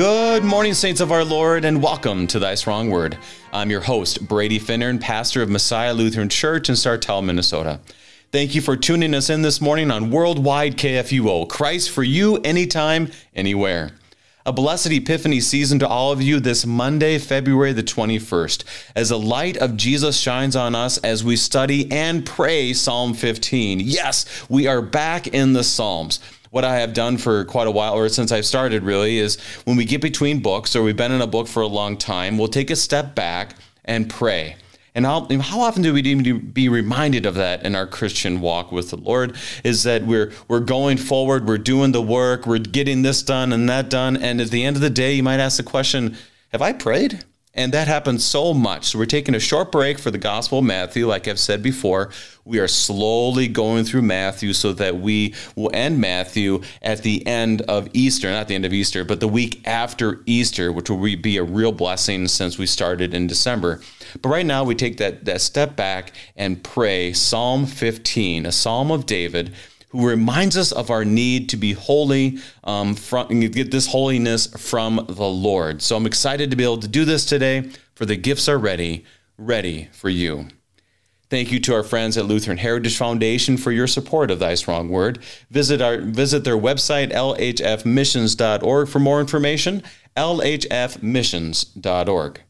Good morning, saints of our Lord, and welcome to Thy Strong Word. I'm your host, Brady Finnern, and pastor of Messiah Lutheran Church in Sartell, Minnesota. Thank you for tuning us in this morning on Worldwide KFUO. Christ for you, anytime, anywhere. A blessed Epiphany season to all of you this Monday, February the 21st, as the light of Jesus shines on us as we study and pray Psalm 15. Yes, we are back in the Psalms what I have done for quite a while, or since I've started really, is when we get between books or we've been in a book for a long time, we'll take a step back and pray. And how, how often do we need to be reminded of that in our Christian walk with the Lord? Is that we're we're going forward, we're doing the work, we're getting this done and that done, and at the end of the day, you might ask the question: Have I prayed? And that happens so much. So we're taking a short break for the Gospel of Matthew. Like I've said before, we are slowly going through Matthew so that we will end Matthew at the end of Easter, not the end of Easter, but the week after Easter, which will be a real blessing since we started in December. But right now, we take that, that step back and pray Psalm 15, a psalm of David who reminds us of our need to be holy, um, from, get this holiness from the Lord. So I'm excited to be able to do this today, for the gifts are ready, ready for you. Thank you to our friends at Lutheran Heritage Foundation for your support of Thy Strong Word. Visit our visit their website lhfmissions.org for more information. lhfmissions.org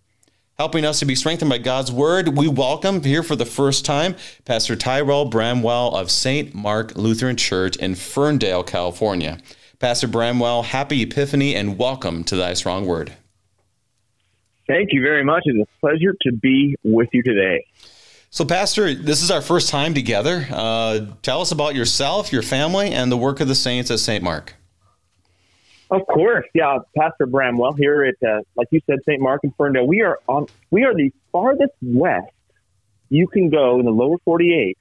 helping us to be strengthened by God's word. We welcome here for the first time Pastor Tyrell Bramwell of St. Mark Lutheran Church in Ferndale, California. Pastor Bramwell, happy Epiphany and welcome to Thy Strong Word. Thank you very much. It's a pleasure to be with you today. So, Pastor, this is our first time together. Uh, tell us about yourself, your family, and the work of the saints at St. Mark. Of course, yeah, Pastor Bramwell here at, uh, like you said, St. Mark and Ferndale. We are on. We are the farthest west you can go in the lower 48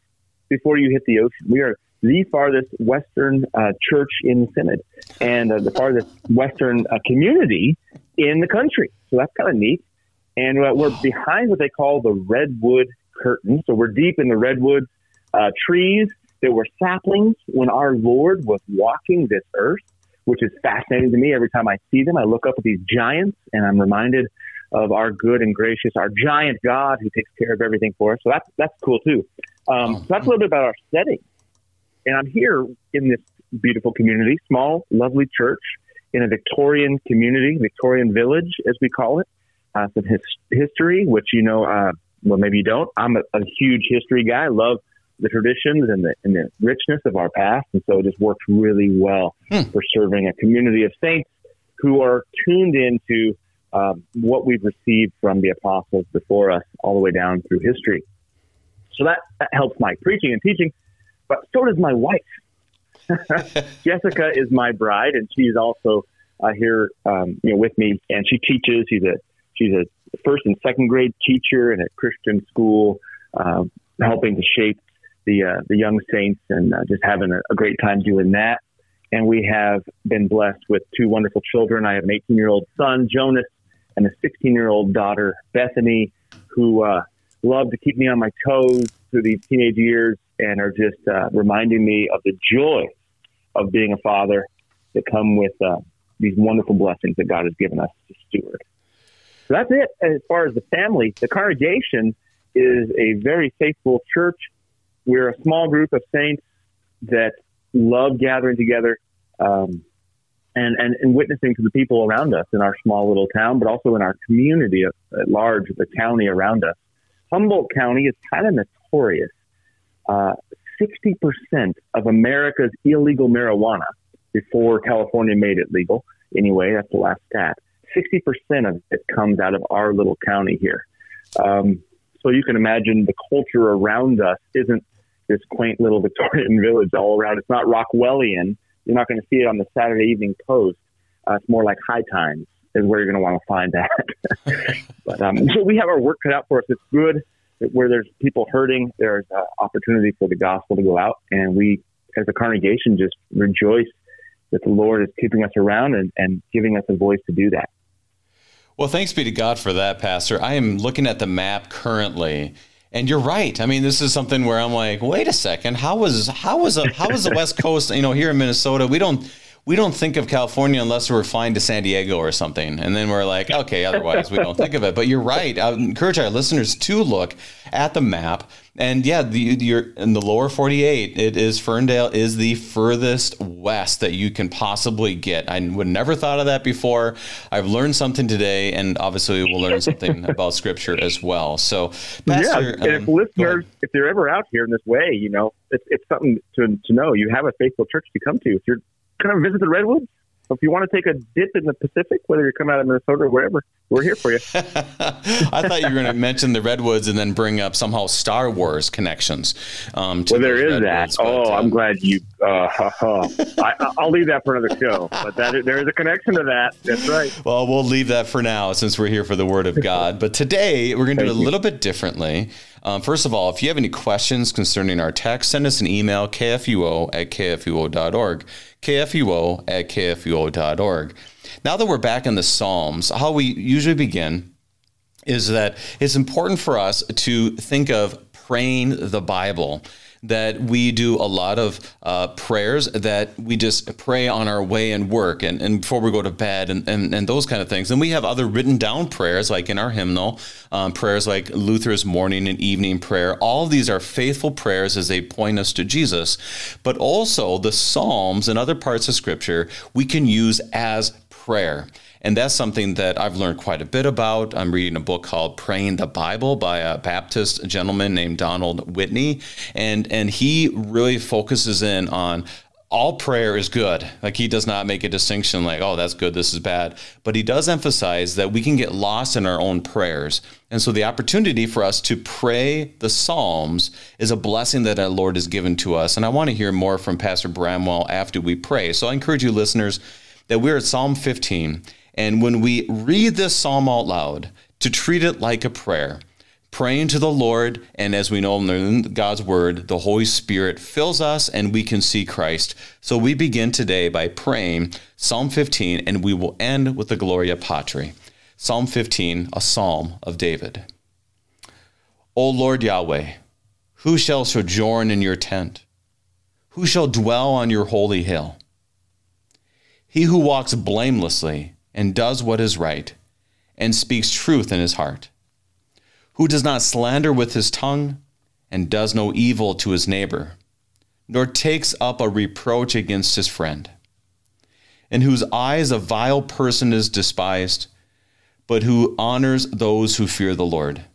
before you hit the ocean. We are the farthest western uh, church in the synod and uh, the farthest western uh, community in the country. So that's kind of neat. And uh, we're behind what they call the redwood curtain. So we're deep in the redwood uh, trees There were saplings when our Lord was walking this earth which is fascinating to me. Every time I see them, I look up at these giants and I'm reminded of our good and gracious, our giant God who takes care of everything for us. So that's that's cool too. Um, so that's a little bit about our setting. And I'm here in this beautiful community, small, lovely church in a Victorian community, Victorian village, as we call it. Uh, some his, history, which you know, uh, well, maybe you don't. I'm a, a huge history guy. I love the traditions and the, and the richness of our past. And so it just works really well hmm. for serving a community of saints who are tuned into um, what we've received from the apostles before us all the way down through history. So that, that helps my preaching and teaching, but so does my wife. Jessica is my bride, and she's also uh, here, um, you know, with me, and she teaches. She's a she's a first and second grade teacher in a Christian school, uh, helping to shape the uh, the young saints and uh, just having a, a, great time doing that. And we have been blessed with two wonderful children. I have an 18 year old son, Jonas, and a 16 year old daughter, Bethany, who uh, love to keep me on my toes through these teenage years and are just uh, reminding me of the joy of being a father that come with uh, these wonderful blessings that God has given us to steward. So that's it as far as the family. The congregation is a very faithful church we're a small group of saints that love gathering together um, and, and, and witnessing to the people around us in our small little town, but also in our community at, at large, the county around us. Humboldt County is kind of notorious. Uh, 60% of America's illegal marijuana, before California made it legal, anyway, that's the last stat, 60% of it comes out of our little county here. Um, so you can imagine the culture around us isn't this quaint little Victorian village all around. It's not Rockwellian. You're not going to see it on the Saturday Evening Post. Uh, it's more like High Times is where you're going to want to find that. but um, so we have our work cut out for us. It's good where there's people hurting. There's uh, opportunity for the gospel to go out, and we, as a congregation, just rejoice that the Lord is keeping us around and, and giving us a voice to do that. Well, thanks be to God for that, Pastor. I am looking at the map currently, and you're right. I mean, this is something where I'm like, wait a second, how was how was a, how was the West Coast? You know, here in Minnesota, we don't we don't think of California unless we're flying to San Diego or something. And then we're like, okay, otherwise we don't think of it. But you're right. I encourage our listeners to look at the map. And yeah, the, you're in the lower 48. It is Ferndale is the furthest west that you can possibly get. I would never thought of that before. I've learned something today, and obviously we'll learn something about Scripture as well. So, Pastor, yeah, if um, listeners, if they're ever out here in this way, you know, it's, it's something to, to know. You have a faithful church to come to. If you're kind of visit the redwoods. So if you want to take a dip in the Pacific, whether you're coming out of Minnesota or wherever, we're here for you. I thought you were going to mention the redwoods and then bring up somehow Star Wars connections. Um, well, there is that. But, oh, um, I'm glad you. Uh, I, will leave that for another show. But that there is a connection to that. That's right. Well, we'll leave that for now since we're here for the Word of God. But today we're going to do it a little bit differently. Um, first of all, if you have any questions concerning our text, send us an email, kfuo at kfuo.org, kfuo at kfuo.org. Now that we're back in the Psalms, how we usually begin is that it's important for us to think of praying the Bible that we do a lot of uh, prayers that we just pray on our way and work and, and before we go to bed and, and, and those kind of things. And we have other written down prayers like in our hymnal, um, prayers like Luther's morning and evening prayer. All these are faithful prayers as they point us to Jesus. But also the Psalms and other parts of Scripture we can use as prayer. And that's something that I've learned quite a bit about. I'm reading a book called Praying the Bible by a Baptist gentleman named Donald Whitney. And, and he really focuses in on all prayer is good. Like he does not make a distinction like, oh, that's good, this is bad. But he does emphasize that we can get lost in our own prayers. And so the opportunity for us to pray the Psalms is a blessing that our Lord has given to us. And I want to hear more from Pastor Bramwell after we pray. So I encourage you, listeners, that we're at Psalm 15. And when we read this psalm out loud, to treat it like a prayer, praying to the Lord, and as we know in God's word, the Holy Spirit fills us and we can see Christ. So we begin today by praying Psalm 15, and we will end with the Gloria Patri. Psalm 15, a psalm of David. O Lord Yahweh, who shall sojourn in your tent? Who shall dwell on your holy hill? He who walks blamelessly and does what is right, and speaks truth in his heart, who does not slander with his tongue, and does no evil to his neighbor, nor takes up a reproach against his friend, in whose eyes a vile person is despised, but who honors those who fear the Lord,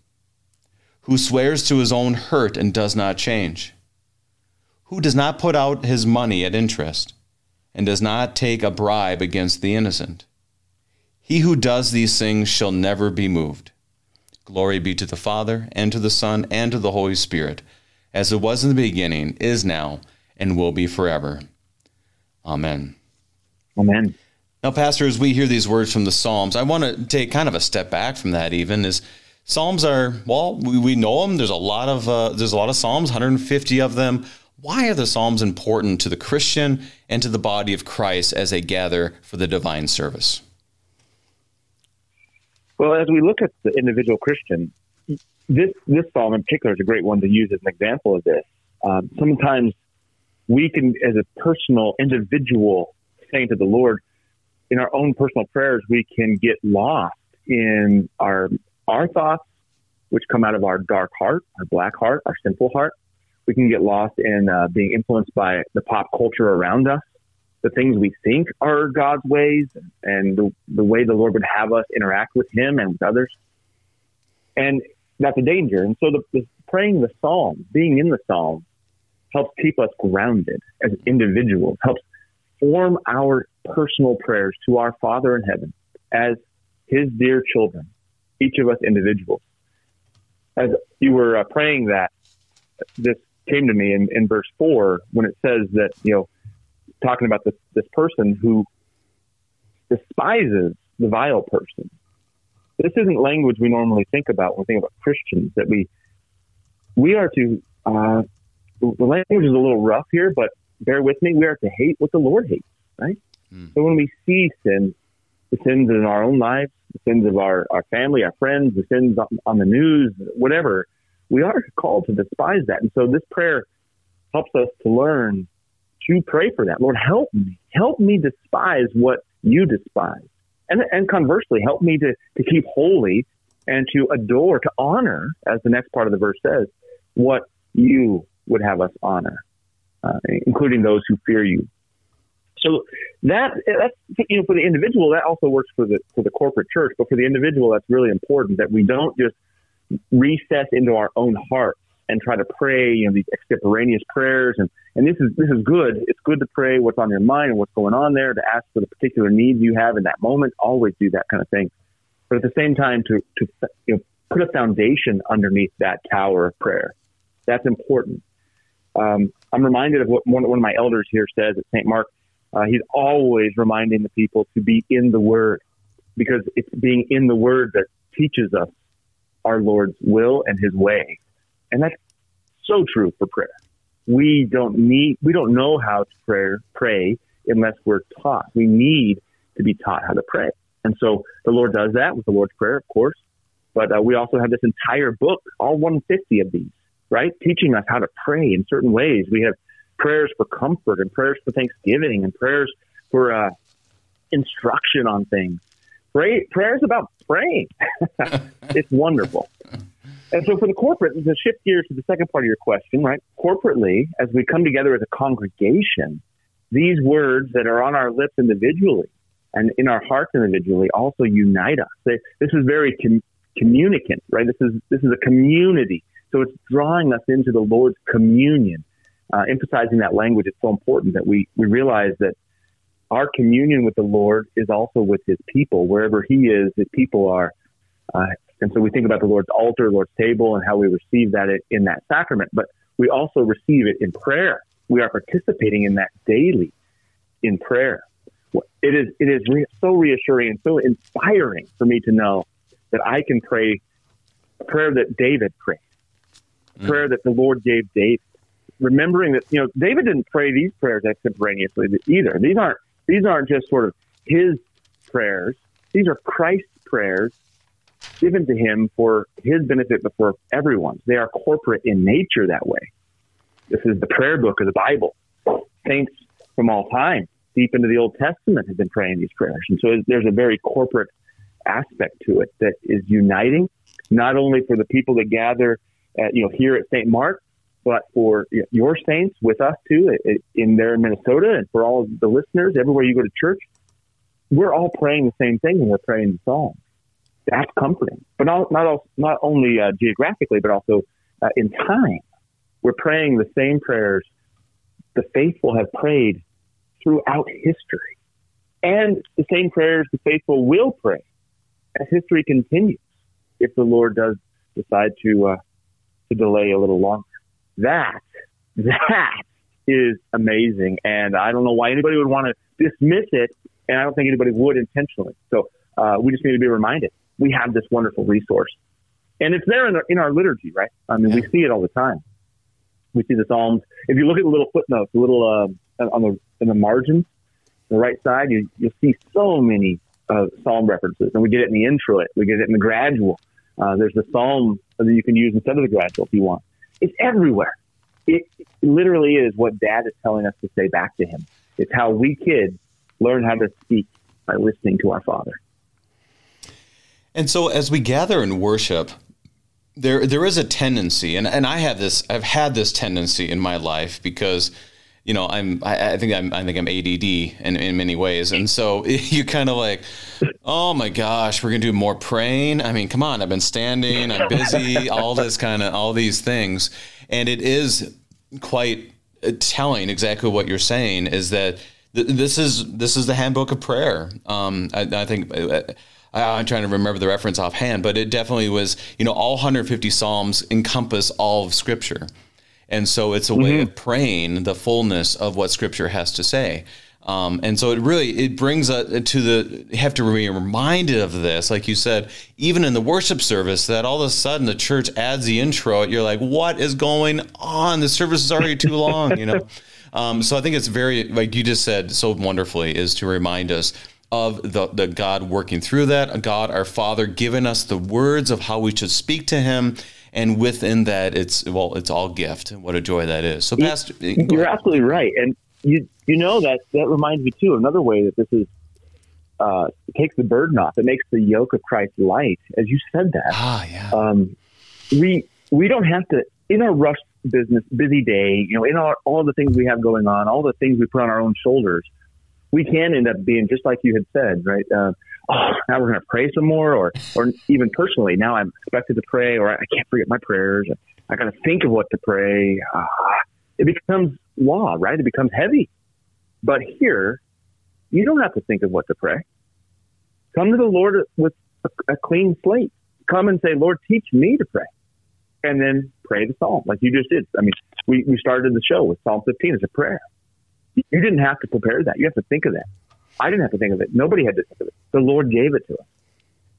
who swears to his own hurt and does not change, who does not put out his money at interest, and does not take a bribe against the innocent he who does these things shall never be moved. Glory be to the Father, and to the Son, and to the Holy Spirit, as it was in the beginning, is now, and will be forever. Amen. Amen. Now, Pastor, as we hear these words from the Psalms, I want to take kind of a step back from that. Even is Psalms are, well, we, we know them. There's a lot of uh, there's a lot of Psalms, 150 of them. Why are the Psalms important to the Christian and to the body of Christ as they gather for the divine service? Well, as we look at the individual Christian, this this psalm in particular is a great one to use as an example of this. Um, sometimes we can, as a personal individual saint of the Lord, in our own personal prayers, we can get lost in our our thoughts, which come out of our dark heart, our black heart, our sinful heart. We can get lost in uh, being influenced by the pop culture around us the things we think are God's ways and the, the way the Lord would have us interact with Him and with others. And that's a danger. And so the, the praying the psalm, being in the psalm, helps keep us grounded as individuals, helps form our personal prayers to our Father in heaven as His dear children, each of us individuals. As you were uh, praying that, this came to me in, in verse 4 when it says that, you know, talking about this this person who despises the vile person. This isn't language we normally think about when we think about Christians. That we we are to uh, the language is a little rough here, but bear with me. We are to hate what the Lord hates, right? Mm. So when we see sin, the sins in our own lives, the sins of our, our family, our friends, the sins on, on the news, whatever, we are called to despise that. And so this prayer helps us to learn to pray for that. Lord, help me. Help me despise what you despise. And, and conversely, help me to, to keep holy and to adore, to honor, as the next part of the verse says, what you would have us honor, uh, including those who fear you. So that that's you know for the individual that also works for the for the corporate church, but for the individual that's really important that we don't just recess into our own heart and try to pray, you know, these extemporaneous prayers. And, and this is, this is good. It's good to pray what's on your mind and what's going on there, to ask for the particular needs you have in that moment. Always do that kind of thing. But at the same time, to, to you know, put a foundation underneath that tower of prayer. That's important. Um, I'm reminded of what one, one of my elders here says at St. Mark. Uh, he's always reminding the people to be in the Word because it's being in the Word that teaches us our Lord's will and His way. And that's so true for prayer. We don't need, we don't know how to pray, pray unless we're taught. We need to be taught how to pray. And so the Lord does that with the Lord's Prayer, of course. But uh, we also have this entire book, all 150 of these, right? Teaching us how to pray in certain ways. We have prayers for comfort and prayers for thanksgiving and prayers for uh, instruction on things. Pray, prayers about praying. it's wonderful. And so for the corporate, to shift gears to the second part of your question, right? Corporately, as we come together as a congregation, these words that are on our lips individually and in our hearts individually also unite us. This is very com- communicant, right? This is this is a community, so it's drawing us into the Lord's communion. Uh, emphasizing that language is so important that we we realize that our communion with the Lord is also with His people. Wherever He is, His people are. Uh, and so we think about the Lord's altar, Lord's table, and how we receive that in that sacrament. But we also receive it in prayer. We are participating in that daily in prayer. It is it is re- so reassuring and so inspiring for me to know that I can pray a prayer that David prayed, a mm. prayer that the Lord gave David. Remembering that you know David didn't pray these prayers extemporaneously either. These aren't these aren't just sort of his prayers. These are Christ's prayers given to him for his benefit, but for everyone's. They are corporate in nature that way. This is the prayer book of the Bible. Saints from all time, deep into the Old Testament, have been praying these prayers. And so there's a very corporate aspect to it that is uniting, not only for the people that gather at, you know, here at St. Mark, but for your saints with us too in there in Minnesota and for all the listeners everywhere you go to church. We're all praying the same thing when we're praying the Psalms that's comforting. But not not, not only uh, geographically, but also uh, in time. We're praying the same prayers the faithful have prayed throughout history, and the same prayers the faithful will pray as history continues. If the Lord does decide to uh, to delay a little longer, that that is amazing, and I don't know why anybody would want to dismiss it, and I don't think anybody would intentionally. So uh, we just need to be reminded we have this wonderful resource. And it's there in our, in our liturgy, right? I mean, yeah. we see it all the time. We see the Psalms. If you look at the little footnotes, the little uh, on the in the margins, the right side, you you'll see so many uh, Psalm references, and we get it in the introit, we get it in the gradual. Uh, there's the Psalm that you can use instead of the gradual if you want. It's everywhere. It literally is what Dad is telling us to say back to him. It's how we kids learn how to speak by listening to our Father. And so as we gather and worship, there there is a tendency, and, and I have this I've had this tendency in my life because you know I'm I, I think I'm I think I'm ADD in, in many ways, and so you kind of like, oh my gosh, we're gonna do more praying. I mean, come on, I've been standing, I'm busy, all this kind of all these things, and it is quite telling exactly what you're saying is that this is this is the handbook of prayer. Um, I, I think uh, I'm trying to remember the reference offhand, but it definitely was, you know, all 150 Psalms encompass all of Scripture. And so it's a mm-hmm. way of praying the fullness of what Scripture has to say. Um, and so it really it brings a, to the you have to be reminded of this, like you said, even in the worship service, that all of a sudden the church adds the intro. You're like, what is going on? The service is already too long, you know. Um, so I think it's very like you just said so wonderfully is to remind us of the, the God working through that, God our Father giving us the words of how we should speak to Him, and within that, it's well, it's all gift. And what a joy that is. So, Pastor, you're absolutely right, and you you know that that reminds me too another way that this is uh, takes the burden off. It makes the yoke of Christ light, as you said that. Ah, yeah. Um, we we don't have to in our rush business, busy day. You know, in our, all the things we have going on, all the things we put on our own shoulders, we can end up being just like you had said, right? Uh, oh, now we're going to pray some more, or or even personally, now I'm expected to pray, or I can't forget my prayers. I got to think of what to pray. Uh, it becomes law, right? It becomes heavy. But here, you don't have to think of what to pray. Come to the Lord with a, a clean slate. Come and say, Lord, teach me to pray. And then pray the psalm like you just did. I mean, we, we started the show with Psalm 15 as a prayer. You didn't have to prepare that. You have to think of that. I didn't have to think of it. Nobody had to think of it. The Lord gave it to us.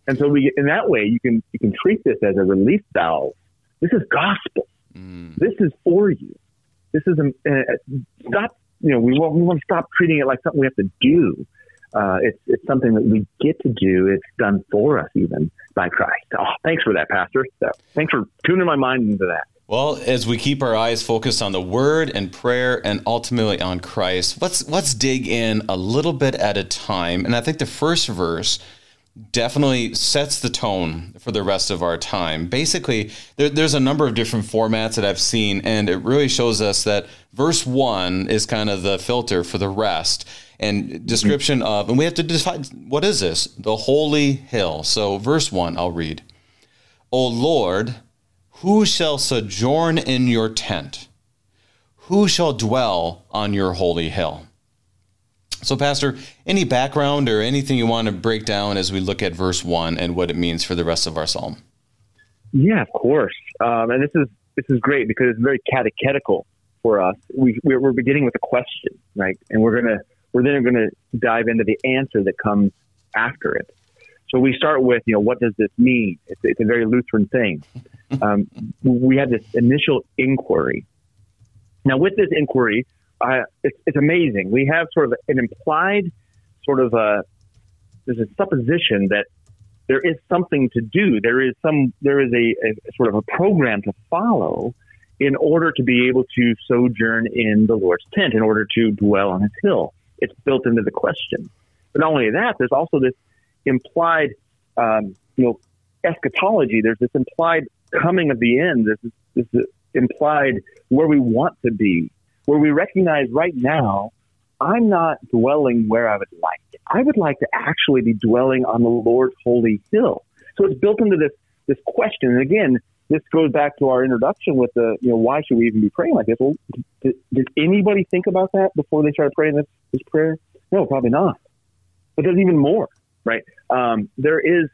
And so we, in that way, you can, you can treat this as a relief valve. This is gospel. Mm. This is for you. This is a, uh, stop you know, we want, we want to stop treating it like something we have to do. Uh, it's, it's something that we get to do. It's done for us even by Christ. Oh, thanks for that, Pastor. So, thanks for tuning my mind into that. Well, as we keep our eyes focused on the Word and prayer, and ultimately on Christ, let's let's dig in a little bit at a time. And I think the first verse definitely sets the tone for the rest of our time. Basically, there, there's a number of different formats that I've seen, and it really shows us that verse one is kind of the filter for the rest. And description mm-hmm. of, and we have to decide what is this? The holy hill. So, verse one, I'll read. O Lord, who shall sojourn in your tent? Who shall dwell on your holy hill? So, Pastor, any background or anything you want to break down as we look at verse one and what it means for the rest of our psalm? Yeah, of course. Um, and this is this is great because it's very catechetical for us. We, we're, beginning with a question, right? And we're gonna we're then going to dive into the answer that comes after it. So we start with, you know, what does this mean? It's, it's a very Lutheran thing. Um, we have this initial inquiry. Now, with this inquiry, uh, it's, it's amazing. We have sort of an implied sort of a there's a supposition that there is something to do. There is some there is a, a sort of a program to follow in order to be able to sojourn in the Lord's tent, in order to dwell on His hill. It's built into the question. But not only that, there's also this implied, um, you know, eschatology. There's this implied coming of the end. This, this implied where we want to be where we recognize right now, I'm not dwelling where I would like. I would like to actually be dwelling on the Lord's holy hill. So it's built into this this question. And again, this goes back to our introduction with the, you know, why should we even be praying like this? Well, did, did anybody think about that before they started praying this, this prayer? No, probably not. But there's even more, right? Um, there is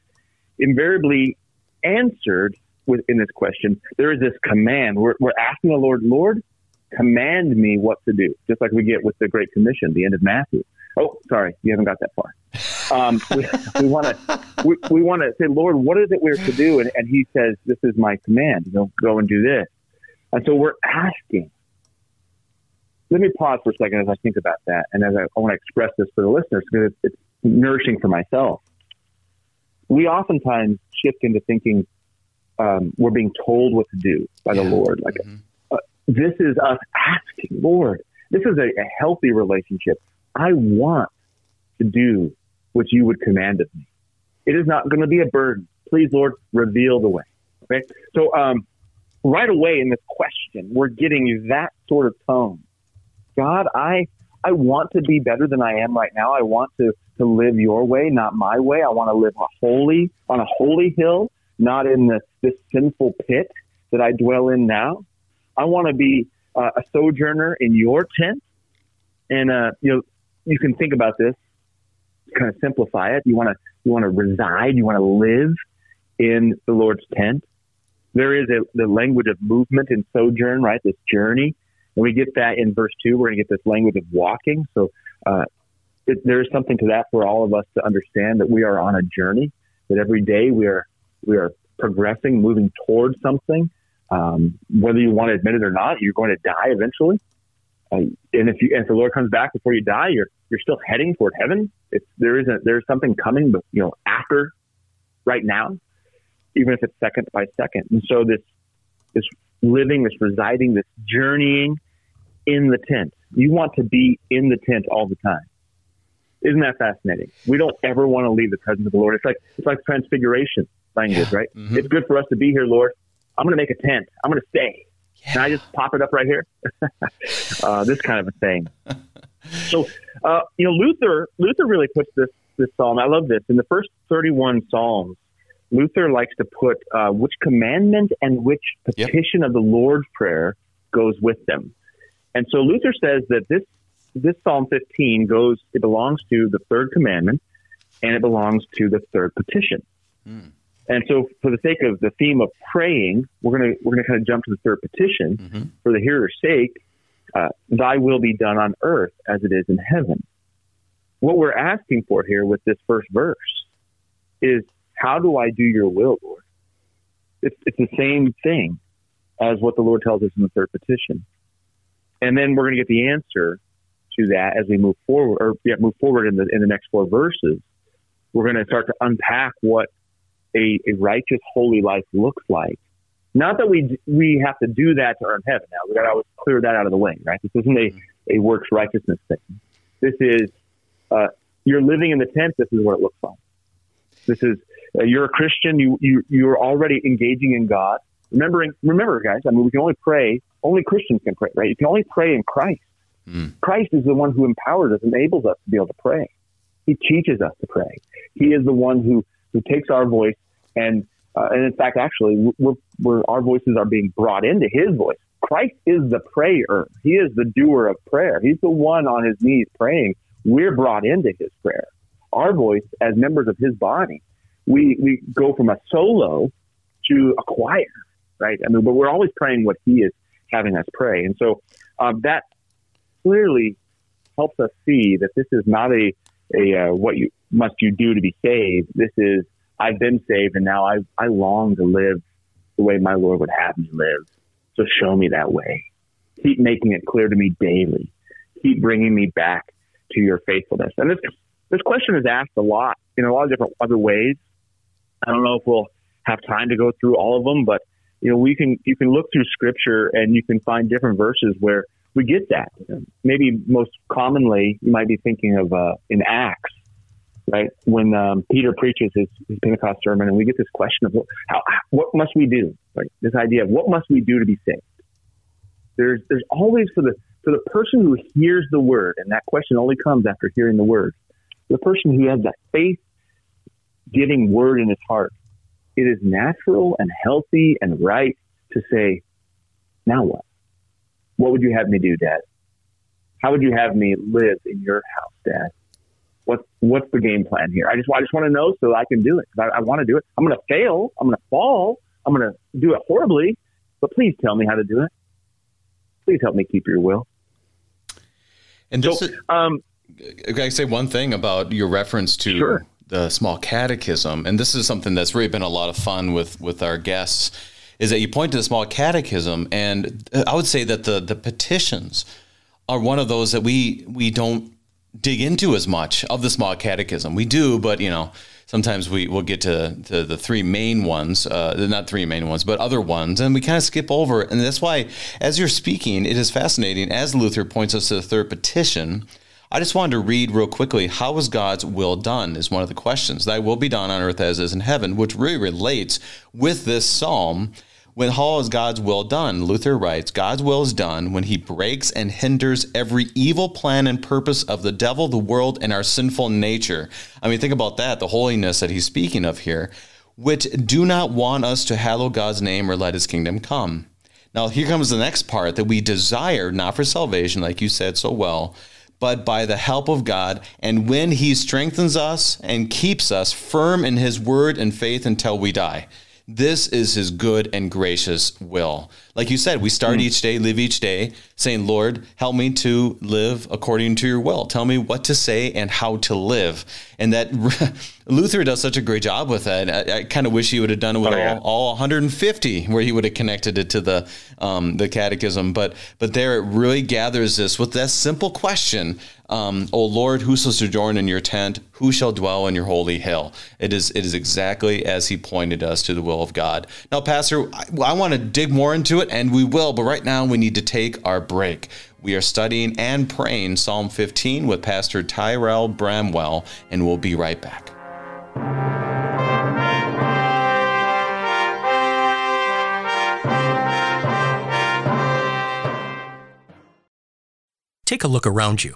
invariably answered within this question. There is this command. We're, we're asking the Lord, Lord, command me what to do, just like we get with the Great Commission, the end of Matthew. Oh, sorry, you haven't got that far. Um, we want to we, we want to say, Lord, what is it we're to do? And, and He says, "This is my command. You know, go and do this." And so we're asking. Let me pause for a second as I think about that, and as I, I want to express this for the listeners because it's, it's nourishing for myself. We oftentimes shift into thinking um, we're being told what to do by the Lord, like. Mm-hmm this is us asking, Lord, this is a, a healthy relationship. I want to do what you would command of me. It is not going to be a burden. Please, Lord, reveal the way. Okay. So, um, right away in this question, we're getting that sort of tone. God, I, I want to be better than I am right now. I want to, to live your way, not my way. I want to live a holy, on a holy hill, not in the, this sinful pit that I dwell in now. I want to be uh, a sojourner in your tent. And, uh, you know, you can think about this, kind of simplify it. You want to, you want to reside, you want to live in the Lord's tent. There is a, the language of movement and sojourn, right? This journey. And we get that in verse two. We're going to get this language of walking. So, uh, there is something to that for all of us to understand that we are on a journey, that every day we are, we are progressing, moving towards something. Um, whether you want to admit it or not, you're going to die eventually. Uh, and if you, if the Lord comes back before you die, you're you're still heading toward heaven. It's, there isn't there's something coming, but you know after, right now, even if it's second by second. And so this this living, this residing, this journeying in the tent. You want to be in the tent all the time. Isn't that fascinating? We don't ever want to leave the presence of the Lord. It's like it's like transfiguration language, yeah. right? Mm-hmm. It's good for us to be here, Lord. I'm going to make a tent. I'm going to stay. Yeah. Can I just pop it up right here? uh, this kind of a thing. so, uh, you know, Luther Luther really puts this this psalm. I love this in the first 31 psalms. Luther likes to put uh, which commandment and which petition yep. of the Lord's prayer goes with them. And so Luther says that this this Psalm 15 goes it belongs to the third commandment and it belongs to the third petition. Mm. And so for the sake of the theme of praying, we're going to we're going to kind of jump to the third petition mm-hmm. for the hearer's sake, uh, thy will be done on earth as it is in heaven. What we're asking for here with this first verse is how do I do your will, Lord? It's, it's the same thing as what the Lord tells us in the third petition. And then we're going to get the answer to that as we move forward, or yeah, move forward in the in the next four verses. We're going to start to unpack what a, a righteous, holy life looks like. Not that we we have to do that to earn heaven. Now we got to always clear that out of the way, right? This isn't a a works righteousness thing. This is uh, you're living in the tent. This is what it looks like. This is uh, you're a Christian. You you you're already engaging in God. Remembering, remember, guys. I mean, we can only pray. Only Christians can pray, right? You can only pray in Christ. Mm. Christ is the one who empowers us, enables us to be able to pray. He teaches us to pray. He is the one who who takes our voice and uh, and in fact, actually, we're, we're, our voices are being brought into His voice. Christ is the prayer. He is the doer of prayer. He's the one on his knees praying. We're brought into His prayer. Our voice, as members of His body, we we go from a solo to a choir, right? I mean, but we're always praying what He is having us pray, and so um, that clearly helps us see that this is not a a uh, what you must you do to be saved. This is I've been saved, and now I I long to live the way my Lord would have me live. So show me that way. Keep making it clear to me daily. Keep bringing me back to your faithfulness. And this this question is asked a lot in a lot of different other ways. I don't know if we'll have time to go through all of them, but you know we can you can look through Scripture and you can find different verses where we get that. Maybe most commonly, you might be thinking of uh, in Acts, right? When um, Peter preaches his, his, Pentecost sermon, and we get this question of how, what must we do? Right? This idea of what must we do to be saved? There's there's always for the for the person who hears the word, and that question only comes after hearing the word. The person who has that faith giving word in his heart, it is natural and healthy and right to say, now what? What would you have me do, Dad? How would you have me live in your house, Dad? What's what's the game plan here? I just I just want to know so I can do it. I, I want to do it. I'm going to fail. I'm going to fall. I'm going to do it horribly. But please tell me how to do it. Please help me keep your will. And just so, um, I say one thing about your reference to sure. the small catechism, and this is something that's really been a lot of fun with with our guests, is that you point to the small catechism, and I would say that the the petitions are one of those that we we don't dig into as much of the small catechism. We do, but you know, sometimes we will get to, to the three main ones, uh, not three main ones, but other ones, and we kind of skip over. And that's why, as you're speaking, it is fascinating. As Luther points us to the third petition, I just wanted to read real quickly how is God's will done is one of the questions. Thy will be done on earth as is in heaven, which really relates with this psalm when how is God's will done? Luther writes, God's will is done when he breaks and hinders every evil plan and purpose of the devil, the world, and our sinful nature. I mean, think about that, the holiness that he's speaking of here, which do not want us to hallow God's name or let his kingdom come. Now, here comes the next part that we desire, not for salvation, like you said so well, but by the help of God, and when he strengthens us and keeps us firm in his word and faith until we die. This is his good and gracious will. Like you said, we start mm. each day, live each day, saying, Lord, help me to live according to your will. Tell me what to say and how to live. And that Luther does such a great job with that. I, I kind of wish he would have done it with oh, yeah. all, all, 150, where he would have connected it to the um, the catechism. But but there it really gathers this with that simple question um, "O Lord, who shall sojourn in your tent? Who shall dwell in your holy hill?" It is it is exactly as he pointed us to the will of God. Now, Pastor, I, I want to dig more into it, and we will. But right now, we need to take our break. We are studying and praying Psalm 15 with Pastor Tyrell Bramwell, and we'll be right back. Take a look around you.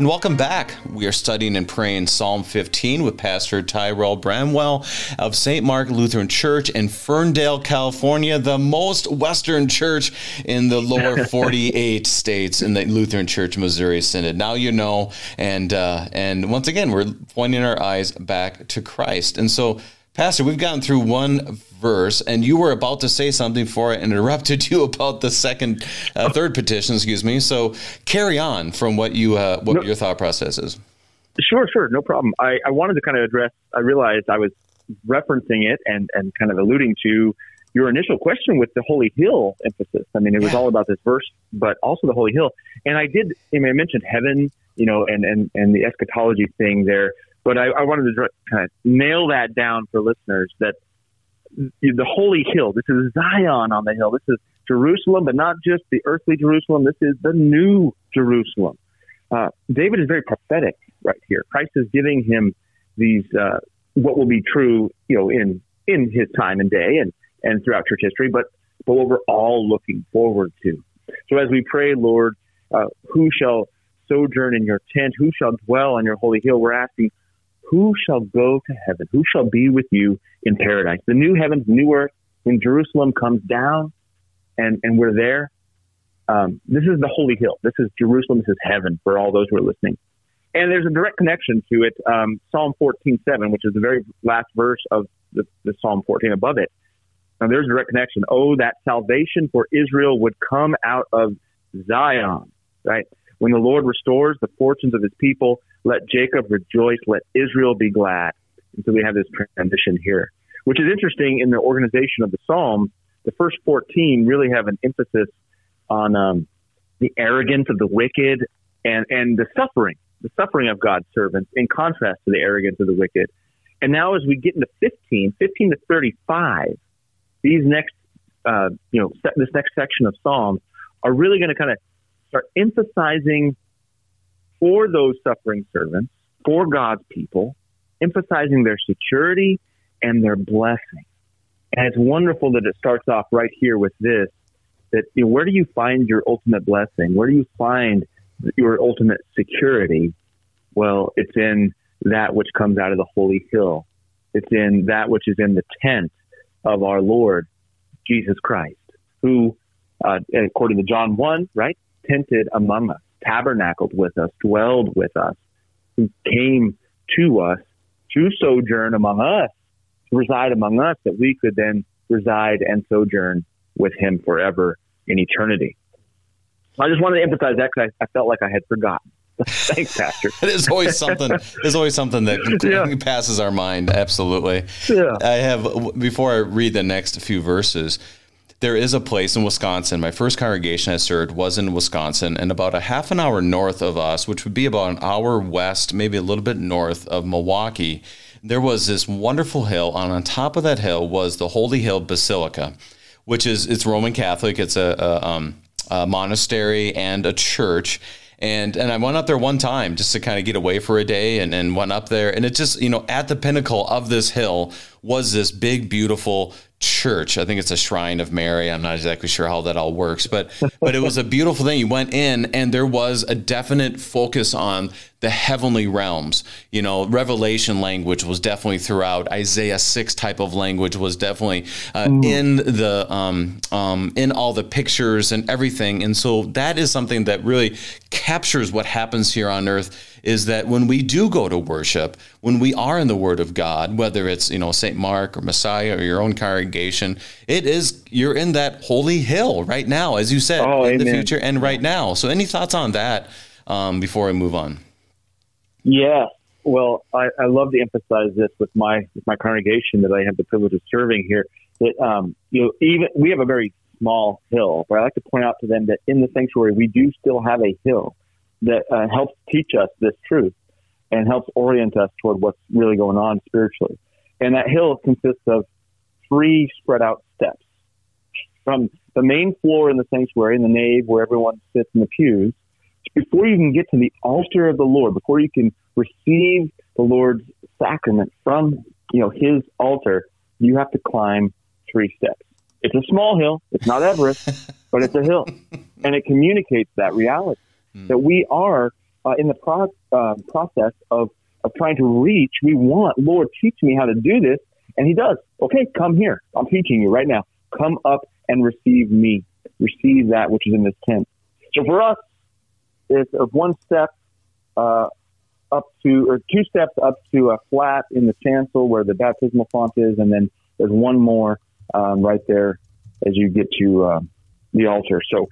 And welcome back. We are studying and praying Psalm 15 with Pastor Tyrell Bramwell of St. Mark Lutheran Church in Ferndale, California, the most Western church in the lower 48 states in the Lutheran Church Missouri Synod. Now you know, and uh, and once again, we're pointing our eyes back to Christ. And so, Pastor, we've gotten through one verse, and you were about to say something before I interrupted you about the second, uh, third petition. Excuse me. So carry on from what you uh, what no, your thought process is. Sure, sure, no problem. I, I wanted to kind of address. I realized I was referencing it and and kind of alluding to your initial question with the Holy Hill emphasis. I mean, it was all about this verse, but also the Holy Hill. And I did. I mean, I mentioned heaven, you know, and and and the eschatology thing there. But I, I wanted to kind of nail that down for listeners that the holy hill. This is Zion on the hill. This is Jerusalem, but not just the earthly Jerusalem. This is the new Jerusalem. Uh, David is very prophetic right here. Christ is giving him these uh, what will be true, you know, in in his time and day and and throughout church history, but but what we're all looking forward to. So as we pray, Lord, uh, who shall sojourn in your tent? Who shall dwell on your holy hill? We're asking, who shall go to heaven? Who shall be with you in paradise? The new heavens, new earth, when Jerusalem comes down and, and we're there. Um, this is the holy hill. This is Jerusalem. This is heaven for all those who are listening. And there's a direct connection to it. Um, Psalm 14:7, which is the very last verse of the, the Psalm 14 above it. And there's a direct connection. Oh, that salvation for Israel would come out of Zion, right? When the Lord restores the fortunes of his people, let Jacob rejoice, let Israel be glad. And so we have this transition here, which is interesting in the organization of the Psalms. The first 14 really have an emphasis on um, the arrogance of the wicked and, and the suffering, the suffering of God's servants in contrast to the arrogance of the wicked. And now as we get into 15, 15 to 35, these next, uh, you know, this next section of Psalms are really going to kind of start emphasizing for those suffering servants, for God's people, emphasizing their security and their blessing. And it's wonderful that it starts off right here with this that you know, where do you find your ultimate blessing? Where do you find your ultimate security? Well, it's in that which comes out of the holy hill. It's in that which is in the tent of our Lord Jesus Christ, who, uh, according to John 1, right, tented among us tabernacled with us, dwelled with us, who came to us to sojourn among us, to reside among us, that we could then reside and sojourn with him forever in eternity. I just wanted to emphasize that because I, I felt like I had forgotten. Thanks, Pastor. is always something. There's always something that yeah. passes our mind. Absolutely. Yeah. I have before I read the next few verses there is a place in Wisconsin. My first congregation I served was in Wisconsin, and about a half an hour north of us, which would be about an hour west, maybe a little bit north of Milwaukee, there was this wonderful hill. And on top of that hill was the Holy Hill Basilica, which is it's Roman Catholic. It's a, a, um, a monastery and a church and and I went up there one time just to kind of get away for a day and, and went up there and it just you know at the pinnacle of this hill was this big beautiful church. I think it's a shrine of Mary. I'm not exactly sure how that all works, but but it was a beautiful thing. You went in and there was a definite focus on the heavenly realms. You know, Revelation language was definitely throughout. Isaiah six type of language was definitely uh, mm. in the um, um, in all the pictures and everything. And so that is something that really captures what happens here on earth is that when we do go to worship, when we are in the Word of God, whether it's you know Saint Mark or Messiah or your own congregation, it is you're in that holy hill right now, as you said, oh, in amen. the future and right now. So, any thoughts on that um, before I move on? Yeah, well, I, I love to emphasize this with my with my congregation that I have the privilege of serving here. That um, you know, even we have a very small hill, but I like to point out to them that in the sanctuary we do still have a hill that uh, helps teach us this truth and helps orient us toward what's really going on spiritually. And that hill consists of three spread out steps from the main floor in the sanctuary, in the nave where everyone sits in the pews, before you can get to the altar of the Lord, before you can receive the Lord's sacrament from you know His altar, you have to climb three steps. It's a small hill. It's not Everest, but it's a hill, and it communicates that reality mm. that we are uh, in the pro- uh, process of of trying to reach. We want Lord, teach me how to do this, and He does. Okay, come here. I'm teaching you right now. Come up and receive me. Receive that which is in this tent. So for us, it's of one step uh, up to, or two steps up to a flat in the chancel where the baptismal font is, and then there's one more um, right there as you get to uh, the altar. So,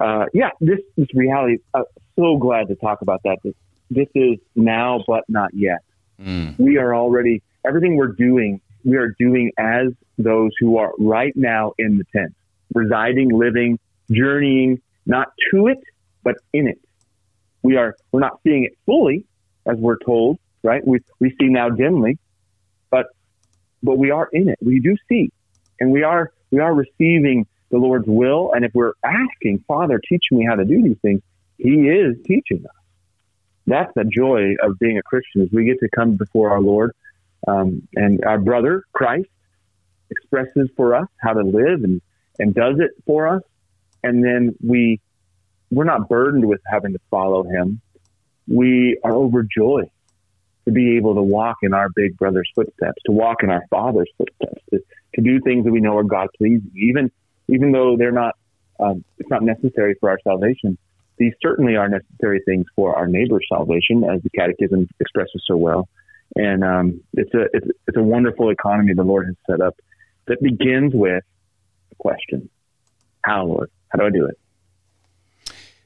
uh, yeah, this this reality. Uh, so glad to talk about that. This, this is now, but not yet. Mm. We are already everything we're doing. We are doing as those who are right now in the tent, residing, living, journeying, not to it, but in it we are we're not seeing it fully as we're told, right? We we see now dimly, but but we are in it. We do see, and we are we are receiving the Lord's will. And if we're asking, Father, teach me how to do these things, He is teaching us. That's the joy of being a Christian is we get to come before our Lord, um, and our brother Christ expresses for us how to live and and does it for us, and then we we're not burdened with having to follow him. We are overjoyed to be able to walk in our big brother's footsteps, to walk in our father's footsteps, to, to do things that we know are God pleasing, even even though they're not um, it's not necessary for our salvation. These certainly are necessary things for our neighbor's salvation, as the Catechism expresses so well. And um, it's a it's, it's a wonderful economy the Lord has set up that begins with the question: How, Lord? How do I do it?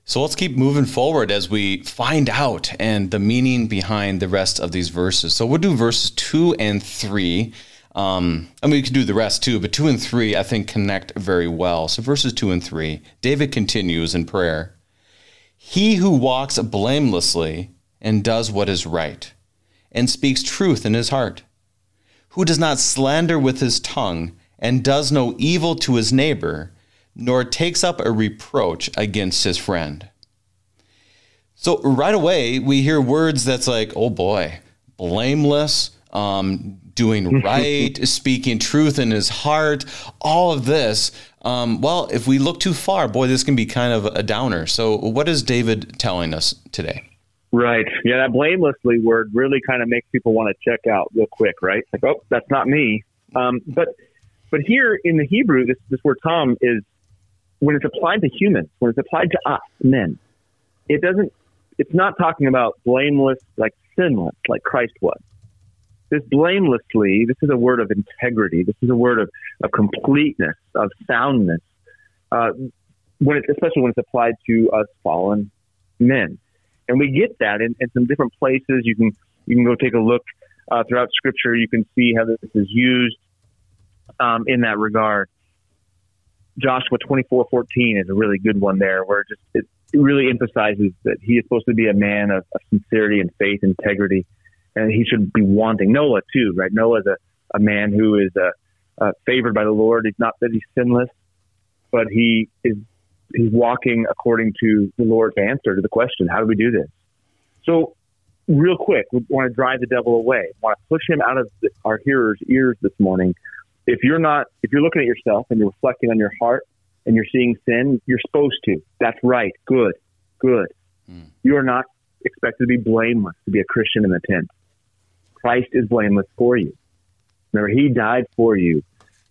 So let's keep moving forward as we find out and the meaning behind the rest of these verses. So we'll do verses two and three. Um, I mean, we can do the rest too, but two and three, I think, connect very well. So verses two and three, David continues in prayer He who walks blamelessly and does what is right, and speaks truth in his heart, who does not slander with his tongue, and does no evil to his neighbor nor takes up a reproach against his friend. So right away, we hear words that's like, oh boy, blameless, um, doing right, speaking truth in his heart, all of this. Um, well, if we look too far, boy, this can be kind of a downer. So, what is David telling us today? Right. Yeah, that blamelessly word really kind of makes people want to check out real quick, right? Like, oh, that's not me. Um, but but here in the Hebrew, this this word "tom" is when it's applied to humans, when it's applied to us, men, it doesn't, it's not talking about blameless, like sinless, like Christ was. This blamelessly, this is a word of integrity. This is a word of, of completeness, of soundness, uh, when it, especially when it's applied to us fallen men. And we get that in, in some different places. You can, you can go take a look uh, throughout Scripture. You can see how this is used um, in that regard. Joshua 24:14 is a really good one there, where it just it, really emphasizes that he is supposed to be a man of, of sincerity and faith, integrity, and he should be wanting. Noah too, right? Noah is a, a man who is uh, uh, favored by the Lord. He's not that he's sinless, but he is he's walking according to the Lord's answer to the question, how do we do this? So, real quick, we want to drive the devil away. We want to push him out of our hearers' ears this morning if you're not, if you're looking at yourself and you're reflecting on your heart and you're seeing sin, you're supposed to. That's right. Good. Good. Mm. You are not expected to be blameless to be a Christian in the tent. Christ is blameless for you. Remember, He died for you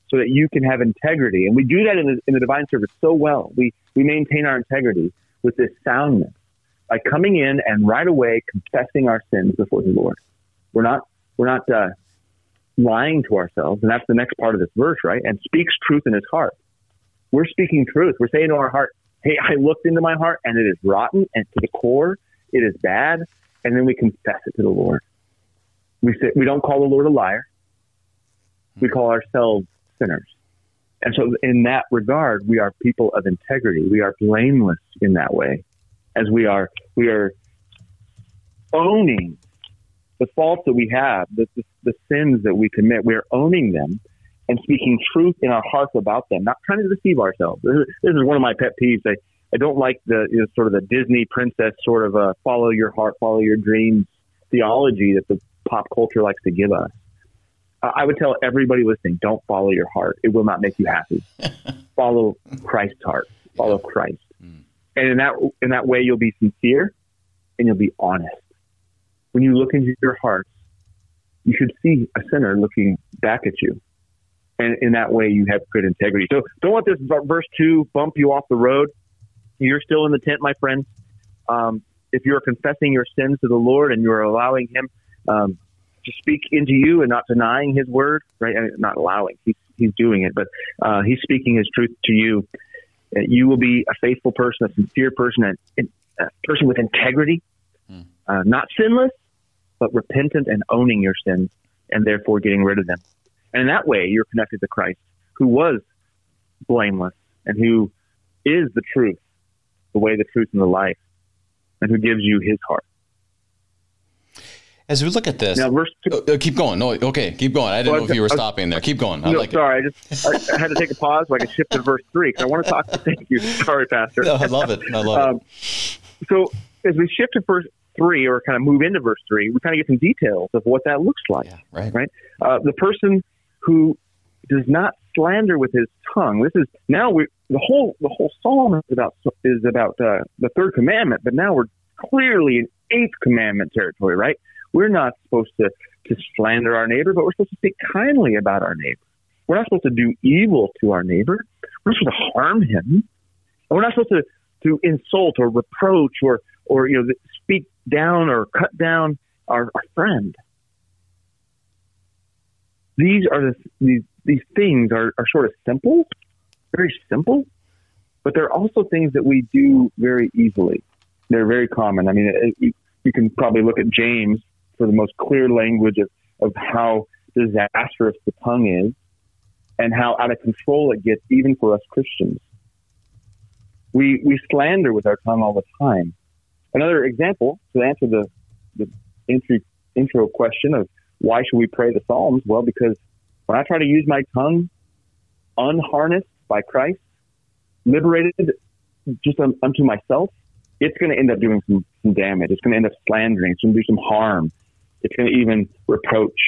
so that you can have integrity. And we do that in the, in the divine service so well. We, we maintain our integrity with this soundness by coming in and right away confessing our sins before the Lord. We're not we're not uh, lying to ourselves, and that's the next part of this verse, right? And speaks truth in his heart. We're speaking truth. We're saying to our heart, "Hey, I looked into my heart, and it is rotten, and to the core, it is bad." And then we confess it to the Lord. We say we don't call the Lord a liar. We call ourselves sinners. And so, in that regard, we are people of integrity. We are blameless in that way, as we are we are owning the faults that we have, the, the, the sins that we commit. We are owning them and speaking truth in our hearts about them, not trying to deceive ourselves. This is, this is one of my pet peeves. I, I don't like the you know, sort of the Disney princess sort of uh, follow your heart, follow your dreams theology that the pop culture likes to give us. I would tell everybody listening, don't follow your heart. It will not make you happy. follow Christ's heart. Follow Christ. Mm. And in that in that way you'll be sincere and you'll be honest. When you look into your heart, you should see a sinner looking back at you. And in that way you have good integrity. So don't let this verse 2 bump you off the road. You're still in the tent, my friend. Um, if you're confessing your sins to the Lord and you're allowing him um, to speak into you and not denying his word, right? I mean, not allowing, he's, he's doing it, but uh, he's speaking his truth to you. Uh, you will be a faithful person, a sincere person, a, a person with integrity, mm. uh, not sinless, but repentant and owning your sins and therefore getting rid of them. And in that way, you're connected to Christ, who was blameless and who is the truth, the way, the truth, and the life, and who gives you his heart. As we look at this, now, verse two, uh, keep going. No, okay, keep going. I didn't well, know if you were stopping there. Keep going. I no, like sorry, it. I just I, had to take a pause so I could shift to verse three because I want to talk. Thank you. Sorry, Pastor. No, I love it. I love um, it. So as we shift to verse three, or kind of move into verse three, we kind of get some details of what that looks like. Yeah, right. Right. Uh, the person who does not slander with his tongue. This is now we the whole the whole psalm is about is about uh, the third commandment, but now we're clearly in eighth commandment territory, right? We're not supposed to, to slander our neighbor, but we're supposed to speak kindly about our neighbor. We're not supposed to do evil to our neighbor. We're not supposed to harm him. And we're not supposed to, to insult or reproach or, or you know, speak down or cut down our, our friend. These are the, these, these things are, are sort of simple, very simple, but they're also things that we do very easily. They're very common. I mean, it, you can probably look at James for the most clear language of, of how disastrous the tongue is and how out of control it gets, even for us Christians. We, we slander with our tongue all the time. Another example to answer the, the intro, intro question of why should we pray the Psalms? Well, because when I try to use my tongue unharnessed by Christ, liberated just unto myself, it's going to end up doing some, some damage. It's going to end up slandering. It's going to do some harm. It's going to even reproach.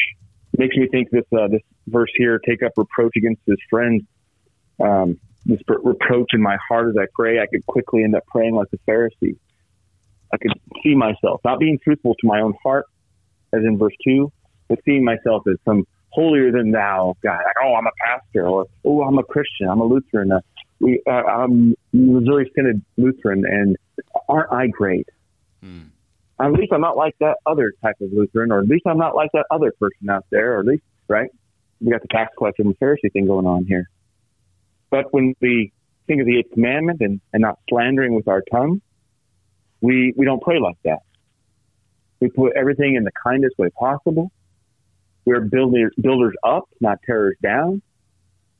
Makes me think this uh, this verse here: take up reproach against his friends. Um, this reproach in my heart as I pray, I could quickly end up praying like the Pharisee. I could see myself not being truthful to my own heart, as in verse two, but seeing myself as some holier than thou guy. Like, oh, I'm a pastor, or oh, I'm a Christian, I'm a Lutheran. Uh, we, uh, I'm Missouri Synod Lutheran, and aren't I great? Hmm at least I'm not like that other type of Lutheran, or at least I'm not like that other person out there, or at least, right? We got the tax collector and the Pharisee thing going on here. But when we think of the eighth commandment and, and not slandering with our tongue, we, we don't pray like that. We put everything in the kindest way possible. We're builders, builders up, not terrors down.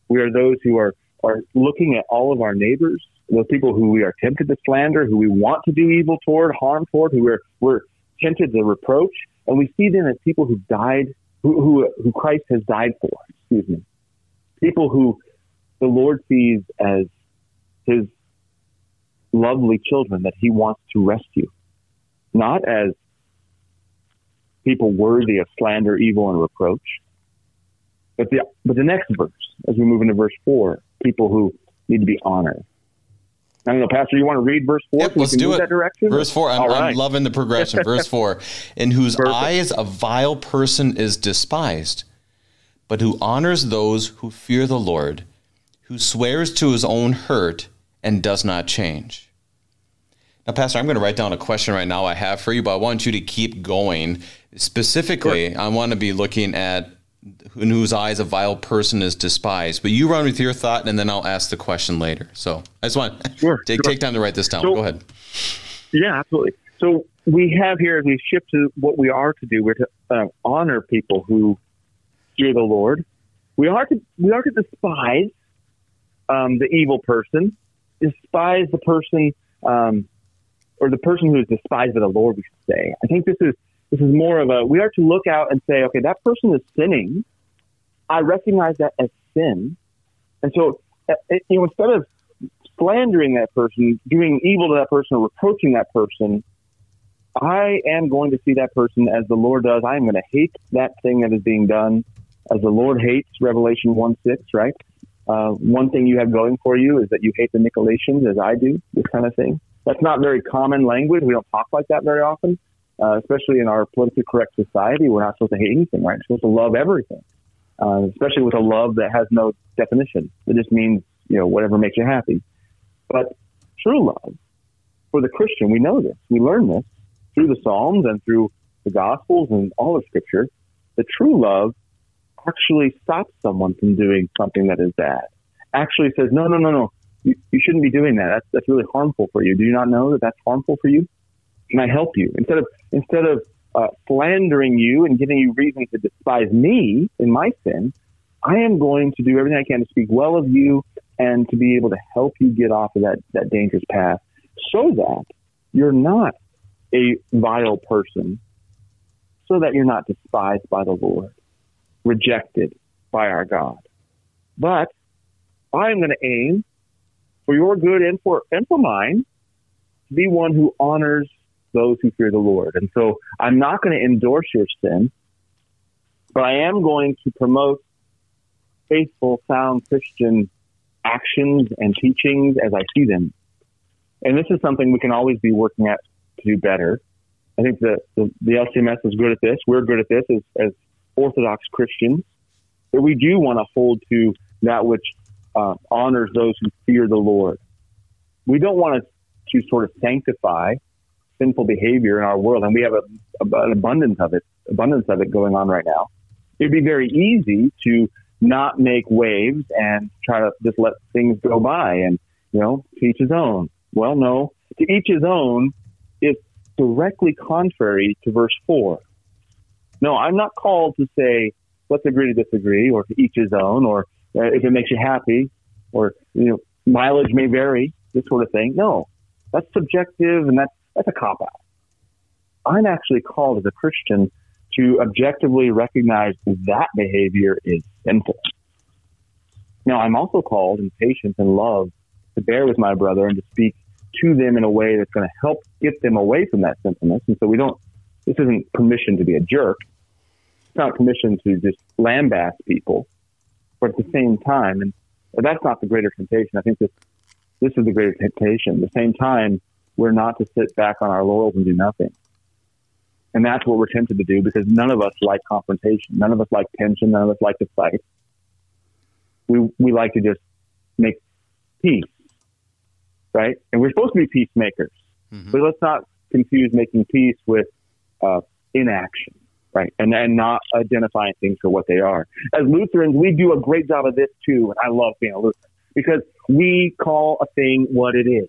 We are those who are, are looking at all of our neighbors those people who we are tempted to slander, who we want to do evil toward, harm toward, who we're, we're tempted to reproach, and we see them as people who died, who, who, who Christ has died for, excuse me. People who the Lord sees as his lovely children that he wants to rescue, not as people worthy of slander, evil, and reproach. But the, but the next verse, as we move into verse four, people who need to be honored. I don't know, Pastor, you want to read verse four? Yep, let's do it. Verse four. I'm, right. I'm, loving the progression. verse four. In whose Perfect. eyes a vile person is despised, but who honors those who fear the Lord, who swears to his own hurt and does not change. Now, Pastor, I'm going to write down a question right now I have for you, but I want you to keep going. Specifically, sure. I want to be looking at in whose eyes a vile person is despised. But you run with your thought, and then I'll ask the question later. So I just want sure, take, sure. take time to write this down. So, Go ahead. Yeah, absolutely. So we have here, as we shift to what we are to do, we're to uh, honor people who fear the Lord. We are to we are to despise um, the evil person, despise the person, um, or the person who is despised by the Lord. We should say. I think this is this is more of a we are to look out and say, okay, that person is sinning. I recognize that as sin, and so uh, you know instead of slandering that person, doing evil to that person, or reproaching that person, I am going to see that person as the Lord does. I am going to hate that thing that is being done as the Lord hates, Revelation 1 6, right? Uh, one thing you have going for you is that you hate the Nicolaitans as I do, this kind of thing. That's not very common language. We don't talk like that very often, uh, especially in our politically correct society. We're not supposed to hate anything, right? We're supposed to love everything, uh, especially with a love that has no definition. It just means, you know, whatever makes you happy. But true love for the Christian, we know this. We learn this through the Psalms and through the Gospels and all of Scripture. The true love actually stops someone from doing something that is bad. Actually says, no, no, no, no, you, you shouldn't be doing that. That's, that's really harmful for you. Do you not know that that's harmful for you? Can I help you? Instead of, instead of uh, slandering you and giving you reason to despise me in my sin, I am going to do everything I can to speak well of you and to be able to help you get off of that, that dangerous path so that you're not a vile person, so that you're not despised by the Lord rejected by our God. But I am going to aim for your good and for and for mine to be one who honors those who fear the Lord. And so I'm not going to endorse your sin, but I am going to promote faithful, sound Christian actions and teachings as I see them. And this is something we can always be working at to do better. I think that the, the LCMS is good at this. We're good at this as, as Orthodox Christians, But we do want to hold to that which uh, honors those who fear the Lord. We don't want to, to sort of sanctify sinful behavior in our world, and we have a, a, an abundance of it, abundance of it going on right now. It'd be very easy to not make waves and try to just let things go by and, you know, to each his own. Well, no, to each his own is directly contrary to verse 4. No, I'm not called to say, let's agree to disagree, or to each his own, or uh, if it makes you happy, or, you know, mileage may vary, this sort of thing. No, that's subjective and that's, that's a cop out. I'm actually called as a Christian to objectively recognize that behavior is sinful. Now, I'm also called in patience and love to bear with my brother and to speak to them in a way that's going to help get them away from that sinfulness. And so we don't this isn't permission to be a jerk. It's not permission to just lambaste people. But at the same time, and that's not the greater temptation. I think this this is the greater temptation. At the same time, we're not to sit back on our laurels and do nothing. And that's what we're tempted to do because none of us like confrontation. None of us like tension. None of us like to fight. We, we like to just make peace, right? And we're supposed to be peacemakers. Mm-hmm. But let's not confuse making peace with uh, inaction, right? And, and not identifying things for what they are. As Lutherans, we do a great job of this too, and I love being a Lutheran because we call a thing what it is,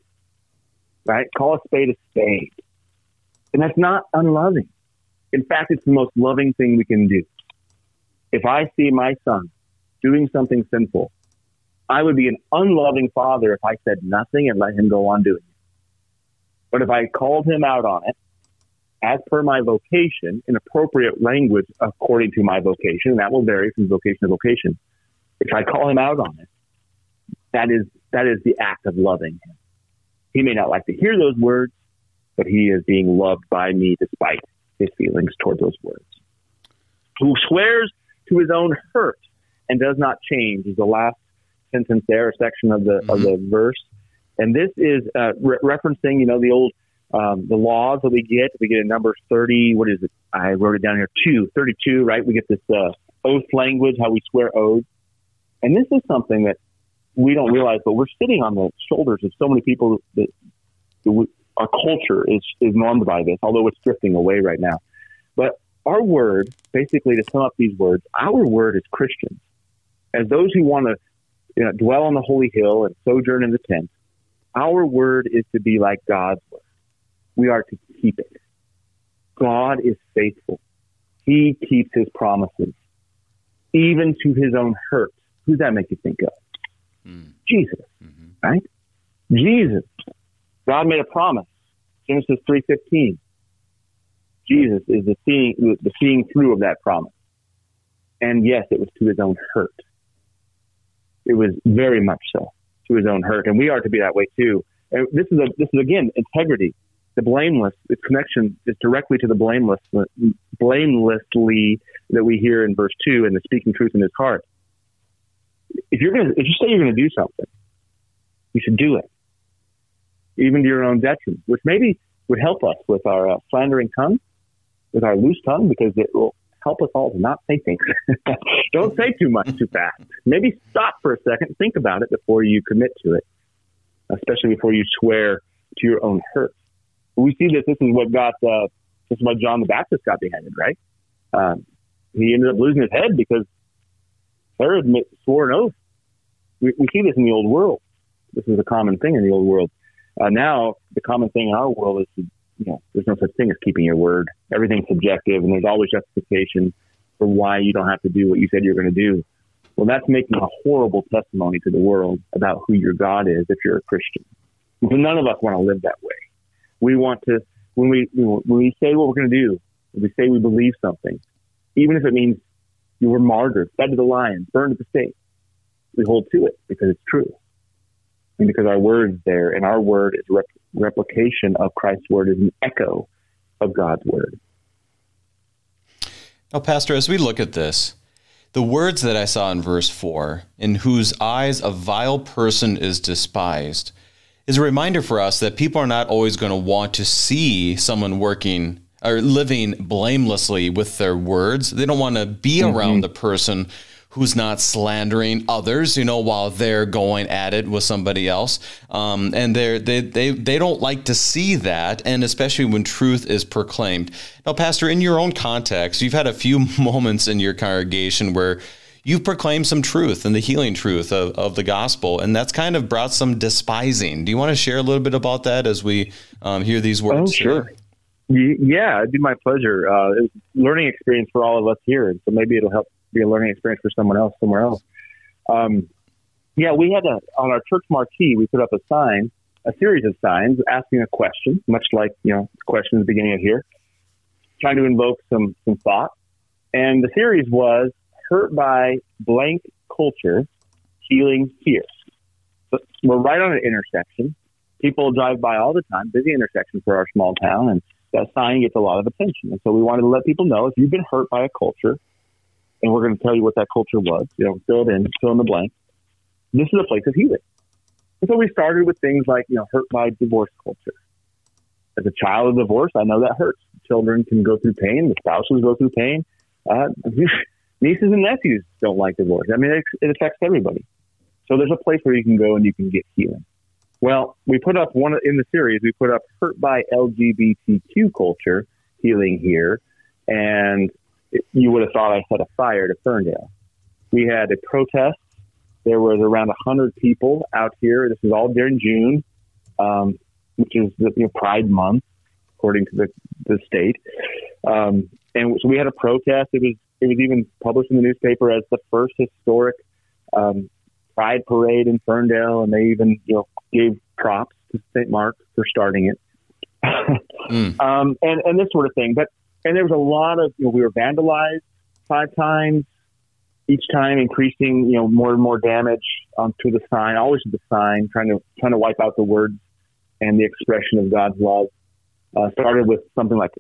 right? Call a spade a spade. And that's not unloving. In fact, it's the most loving thing we can do. If I see my son doing something sinful, I would be an unloving father if I said nothing and let him go on doing it. But if I called him out on it as per my vocation in appropriate language according to my vocation, and that will vary from vocation to vocation. If I call him out on it, that is that is the act of loving him. He may not like to hear those words, but he is being loved by me despite his feelings toward those words. Who swears to his own hurt and does not change is the last sentence there, a section of the mm-hmm. of the verse, and this is uh, re- referencing, you know, the old um, the laws that we get. We get in number 30. What is it? I wrote it down here. Two, 32, right? We get this uh, oath language, how we swear oaths. And this is something that we don't realize, but we're sitting on the shoulders of so many people that our culture is is normed by this, although it's drifting away right now. But our word, basically, to sum up these words, our word is Christians. As those who want to you know, dwell on the holy hill and sojourn in the tent, our word is to be like God's word. We are to keep it. God is faithful. He keeps his promises, even to his own hurt. Who does that make you think of? Mm. Jesus, mm-hmm. right? Jesus. God made a promise. Genesis 3.15. Jesus is the seeing, the seeing through of that promise. And yes, it was to his own hurt. It was very much so to his own hurt. And we are to be that way too. And this is a, this is again, integrity. The blameless, its connection is directly to the blameless, blamelessly that we hear in verse two and the speaking truth in his heart. If you're to, if you say you're to do something, you should do it, even to your own detriment, which maybe would help us with our uh, tongue, with our loose tongue, because it will help us all to not say things. Don't say too much too fast. Maybe stop for a second, think about it before you commit to it, especially before you swear to your own hurt. We see this. This is what got. Uh, this is why John the Baptist got beheaded, right? Um, he ended up losing his head because Herod swore an oath. We, we see this in the old world. This is a common thing in the old world. Uh, now, the common thing in our world is you know, there's no such thing as keeping your word. Everything's subjective, and there's always justification for why you don't have to do what you said you're going to do. Well, that's making a horrible testimony to the world about who your God is if you're a Christian. none of us want to live that way. We want to, when we, when we say what we're going to do, we say we believe something, even if it means you were martyred, fed to the lions, burned at the stake, we hold to it because it's true. And because our word is there, and our word is rep- replication of Christ's word, is an echo of God's word. Now, Pastor, as we look at this, the words that I saw in verse 4, in whose eyes a vile person is despised, is a reminder for us that people are not always going to want to see someone working or living blamelessly with their words. They don't want to be mm-hmm. around the person who's not slandering others, you know, while they're going at it with somebody else. Um, and they they they they don't like to see that, and especially when truth is proclaimed. Now, Pastor, in your own context, you've had a few moments in your congregation where you've proclaimed some truth and the healing truth of, of the gospel, and that's kind of brought some despising. Do you want to share a little bit about that as we um, hear these words? Oh, sure. Yeah, it'd be my pleasure. Uh, it's learning experience for all of us here, and so maybe it'll help be a learning experience for someone else somewhere else. Um, yeah, we had a on our church marquee. We put up a sign, a series of signs asking a question, much like you know the question at the beginning of here, trying to invoke some some thought. And the series was hurt by blank culture, healing fear. So we're right on an intersection. People drive by all the time, busy intersection for our small town, and that sign gets a lot of attention. And so we wanted to let people know if you've been hurt by a culture, and we're going to tell you what that culture was. You know, fill it in, fill in the blank. This is a place of healing. And so we started with things like, you know, hurt by divorce culture. As a child of divorce, I know that hurts. Children can go through pain. The spouses go through pain. Uh, nieces and nephews don't like divorce. I mean, it, it affects everybody. So there's a place where you can go and you can get healing. Well, we put up one in the series. We put up hurt by LGBTQ culture healing here, and you would have thought I set a fire to Ferndale. We had a protest. There was around 100 people out here. This was all during June, um, which is the you know, Pride Month, according to the, the state. Um, and so we had a protest. It was it was even published in the newspaper as the first historic um, Pride parade in Ferndale, and they even you know gave props to St. Mark for starting it, mm. um, and and this sort of thing. But and there was a lot of you know we were vandalized five times each time increasing you know more and more damage um, to the sign always to the sign trying to trying to wipe out the words and the expression of god's love uh, started with something like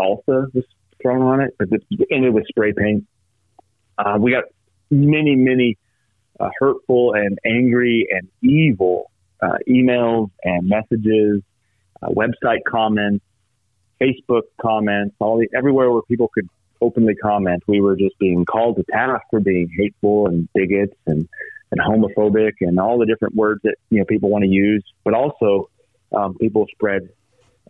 salsa was thrown on it but it ended with spray paint uh, we got many many uh, hurtful and angry and evil uh, emails and messages uh, website comments Facebook comments, all the everywhere where people could openly comment, we were just being called to task for being hateful and bigots and and homophobic and all the different words that you know people want to use. But also, um, people spread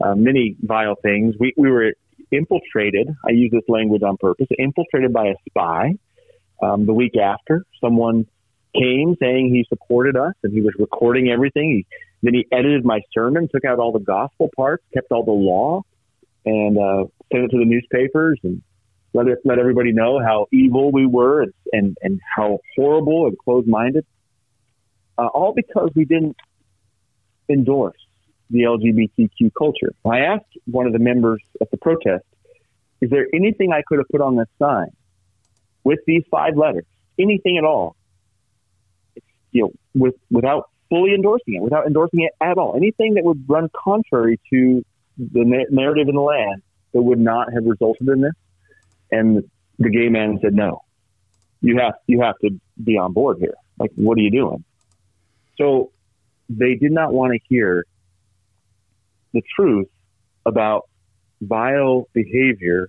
uh, many vile things. We, we were infiltrated. I use this language on purpose. Infiltrated by a spy. Um, the week after, someone came saying he supported us and he was recording everything. He, then he edited my sermon, took out all the gospel parts, kept all the law, and uh, sent it to the newspapers and let it, let everybody know how evil we were and and, and how horrible and closed minded. Uh, all because we didn't endorse the LGBTQ culture. I asked one of the members at the protest, "Is there anything I could have put on this sign with these five letters? Anything at all? You know, with without fully endorsing it, without endorsing it at all. Anything that would run contrary to the na- narrative in the land that would not have resulted in this. And the gay man said, no, you have, you have to be on board here. Like, what are you doing? So they did not want to hear the truth about vile behavior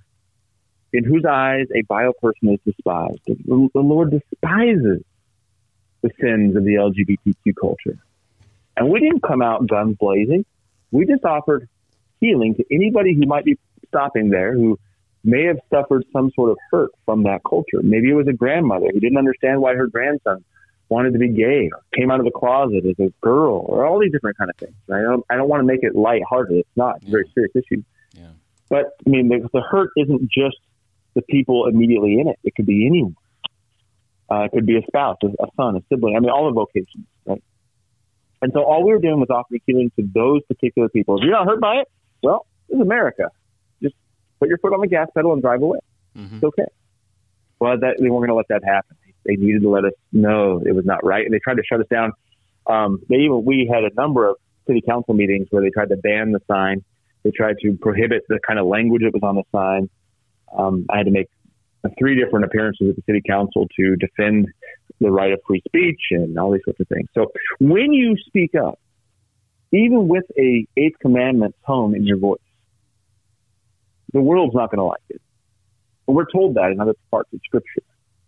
in whose eyes a vile person is despised. The, the Lord despises the sins of the LGBTQ culture. And we didn't come out guns blazing. We just offered healing to anybody who might be stopping there who may have suffered some sort of hurt from that culture. Maybe it was a grandmother who didn't understand why her grandson wanted to be gay or came out of the closet as a girl or all these different kind of things. Right? I don't, I don't want to make it lighthearted. It's not. It's a very serious issue. Yeah. But I mean, the, the hurt isn't just the people immediately in it. It could be anyone. Uh, it could be a spouse, a, a son, a sibling. I mean, all the vocations, right? And so all we were doing was offering healing to those particular people. If you're not hurt by it, well, this is America. Just put your foot on the gas pedal and drive away. Mm-hmm. It's okay. Well, that, they weren't going to let that happen. They needed to let us know it was not right, and they tried to shut us down. Um, they even we had a number of city council meetings where they tried to ban the sign. They tried to prohibit the kind of language that was on the sign. Um, I had to make three different appearances at the city council to defend the right of free speech and all these sorts of things. So when you speak up, even with a eighth commandment tone in your voice, the world's not going to like it. And we're told that in other parts of Scripture.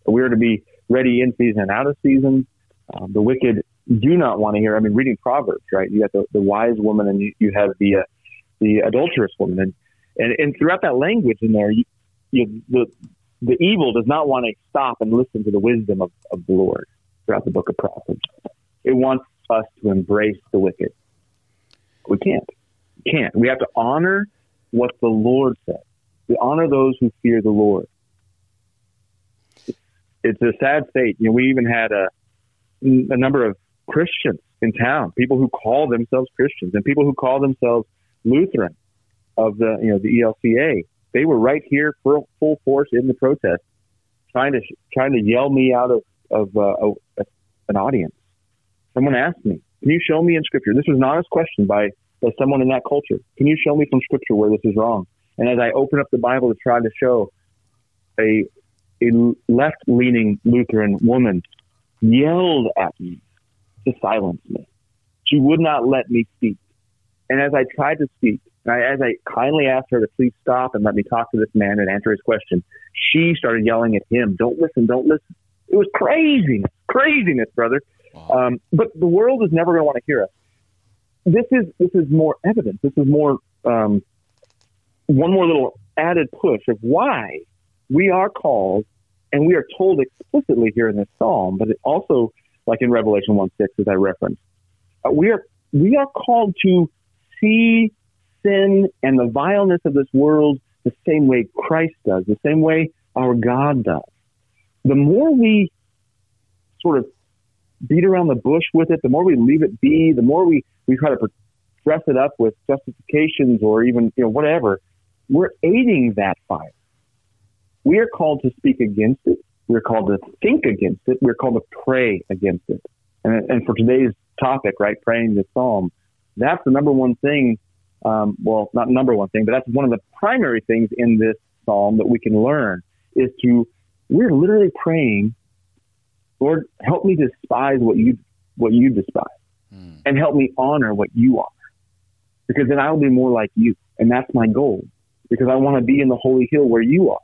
We are to be ready in season and out of season. Um, the wicked do not want to hear. I mean, reading Proverbs, right? You got the, the wise woman, and you, you have the uh, the adulterous woman, and, and and throughout that language in there, you, you the the evil does not want to stop and listen to the wisdom of, of the Lord throughout the book of Proverbs. It wants us to embrace the wicked. We can't. We can't. We have to honor what the Lord says. We honor those who fear the Lord. It's a sad state. You know, we even had a, a number of Christians in town, people who call themselves Christians and people who call themselves Lutheran of the, you know, the ELCA they were right here for full force in the protest, trying to trying to yell me out of of uh, a, an audience. Someone asked me, "Can you show me in Scripture?" This was an honest question by by someone in that culture. Can you show me from Scripture where this is wrong? And as I opened up the Bible to try to show, a a left leaning Lutheran woman yelled at me to silence me. She would not let me speak. And as I tried to speak, I, as I kindly asked her to please stop and let me talk to this man and answer his question, she started yelling at him, "Don't listen! Don't listen!" It was craziness, craziness, brother. Wow. Um, but the world is never going to want to hear us. This is this is more evidence. This is more um, one more little added push of why we are called, and we are told explicitly here in this psalm, but also like in Revelation one six, as I referenced, uh, we are we are called to see sin and the vileness of this world the same way Christ does, the same way our God does. The more we sort of beat around the bush with it, the more we leave it be, the more we, we try to dress it up with justifications or even, you know, whatever, we're aiding that fire. We are called to speak against it. We're called to think against it. We're called to pray against it. And, and for today's topic, right, praying the psalm, that's the number one thing um, well, not number one thing, but that's one of the primary things in this psalm that we can learn is to, we're literally praying, Lord, help me despise what you, what you despise mm. and help me honor what you are because then I'll be more like you. And that's my goal because I want to be in the holy hill where you are.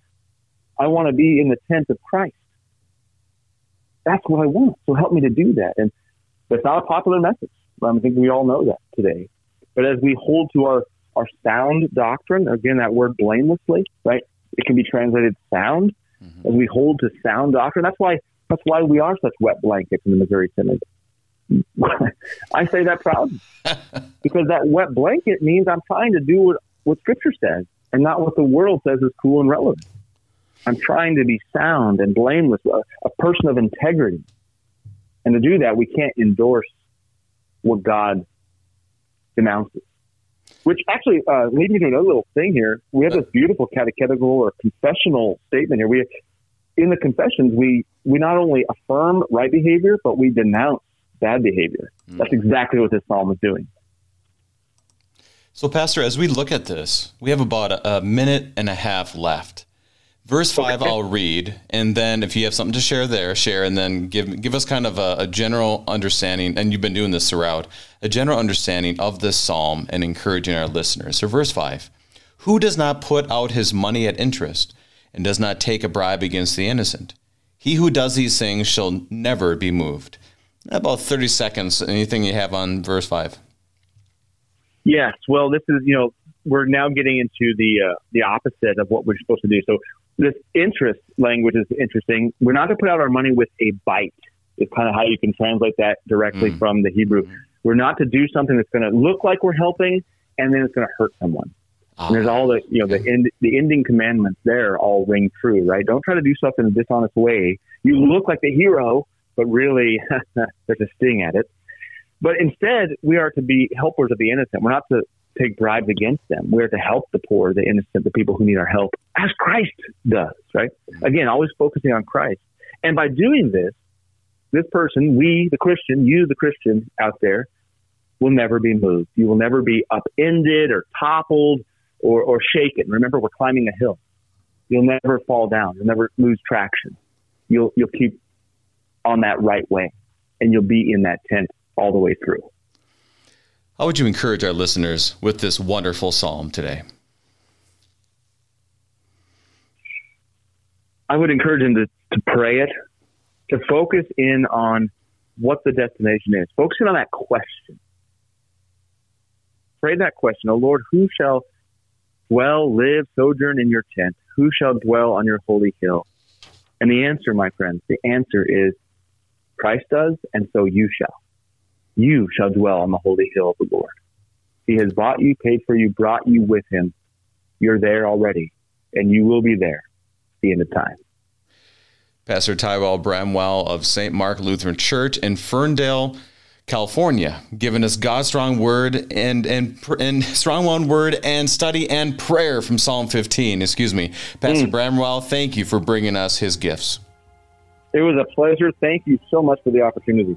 I want to be in the tent of Christ. That's what I want. So help me to do that. And it's not a popular message. I think we all know that today. But as we hold to our our sound doctrine. Again, that word blamelessly, right? It can be translated sound, mm-hmm. as we hold to sound doctrine. That's why that's why we are such wet blankets in the Missouri Synod. I say that proudly because that wet blanket means I'm trying to do what, what Scripture says and not what the world says is cool and relevant. I'm trying to be sound and blameless, a, a person of integrity. And to do that, we can't endorse what God denounces. Which actually uh, leads me to another little thing here. We have this beautiful catechetical or confessional statement here. We, in the confessions, we we not only affirm right behavior, but we denounce bad behavior. Mm. That's exactly what this psalm is doing. So, Pastor, as we look at this, we have about a, a minute and a half left. Verse five, okay. I'll read, and then if you have something to share there, share, and then give give us kind of a, a, general understanding. And you've been doing this throughout a general understanding of this psalm and encouraging our listeners. So, verse five: Who does not put out his money at interest, and does not take a bribe against the innocent? He who does these things shall never be moved. About thirty seconds. Anything you have on verse five? Yes. Well, this is you know we're now getting into the uh, the opposite of what we're supposed to do. So this interest language is interesting. We're not to put out our money with a bite. It's kind of how you can translate that directly mm. from the Hebrew. Mm. We're not to do something that's going to look like we're helping and then it's going to hurt someone. Oh. And there's all the you know the end, the ending commandments there all ring true, right? Don't try to do stuff in a dishonest way. You look like the hero, but really there's a sting at it. But instead, we are to be helpers of the innocent. We're not to take bribes against them. We're to help the poor, the innocent, the people who need our help, as Christ does, right? Again, always focusing on Christ. And by doing this, this person, we, the Christian, you, the Christian out there, will never be moved. You will never be upended or toppled or, or shaken. Remember, we're climbing a hill. You'll never fall down. You'll never lose traction. You'll, you'll keep on that right way and you'll be in that tent all the way through. How would you encourage our listeners with this wonderful psalm today? I would encourage them to, to pray it, to focus in on what the destination is, focusing on that question. Pray that question, O Lord, who shall dwell, live, sojourn in your tent? Who shall dwell on your holy hill? And the answer, my friends, the answer is Christ does, and so you shall you shall dwell on the holy hill of the Lord. He has bought you, paid for you, brought you with him. You're there already, and you will be there at the end of time. Pastor Tyrel Bramwell of St. Mark Lutheran Church in Ferndale, California, giving us God's strong word and and and strong one word and study and prayer from Psalm 15. Excuse me, Pastor mm. Bramwell. Thank you for bringing us His gifts. It was a pleasure. Thank you so much for the opportunity.